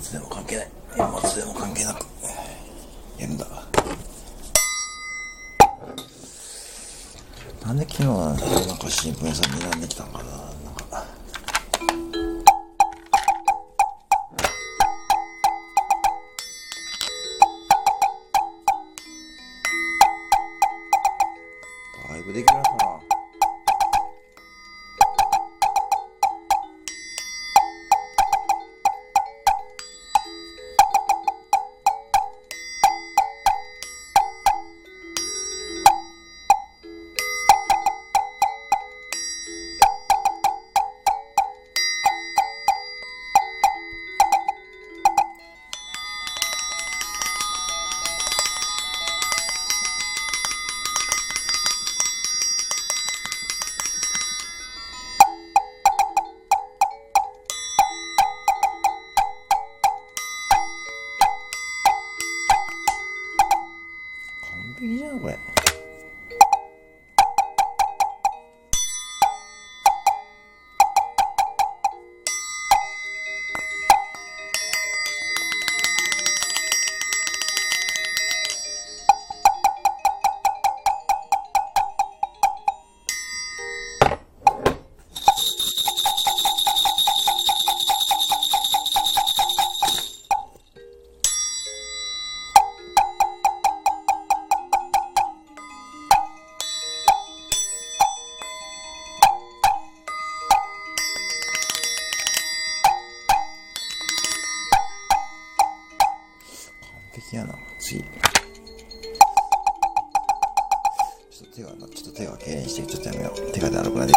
末でも関係ない。年末でも関係なく。やるんだ。なんで昨日はなんか新聞屋さんに並んできたんかな。なんか。だいぶできましたな完璧じゃんこれ 的やな。次。ちょっと手がちょっと手が痙攣してちょっとやめよう。手が出なくなって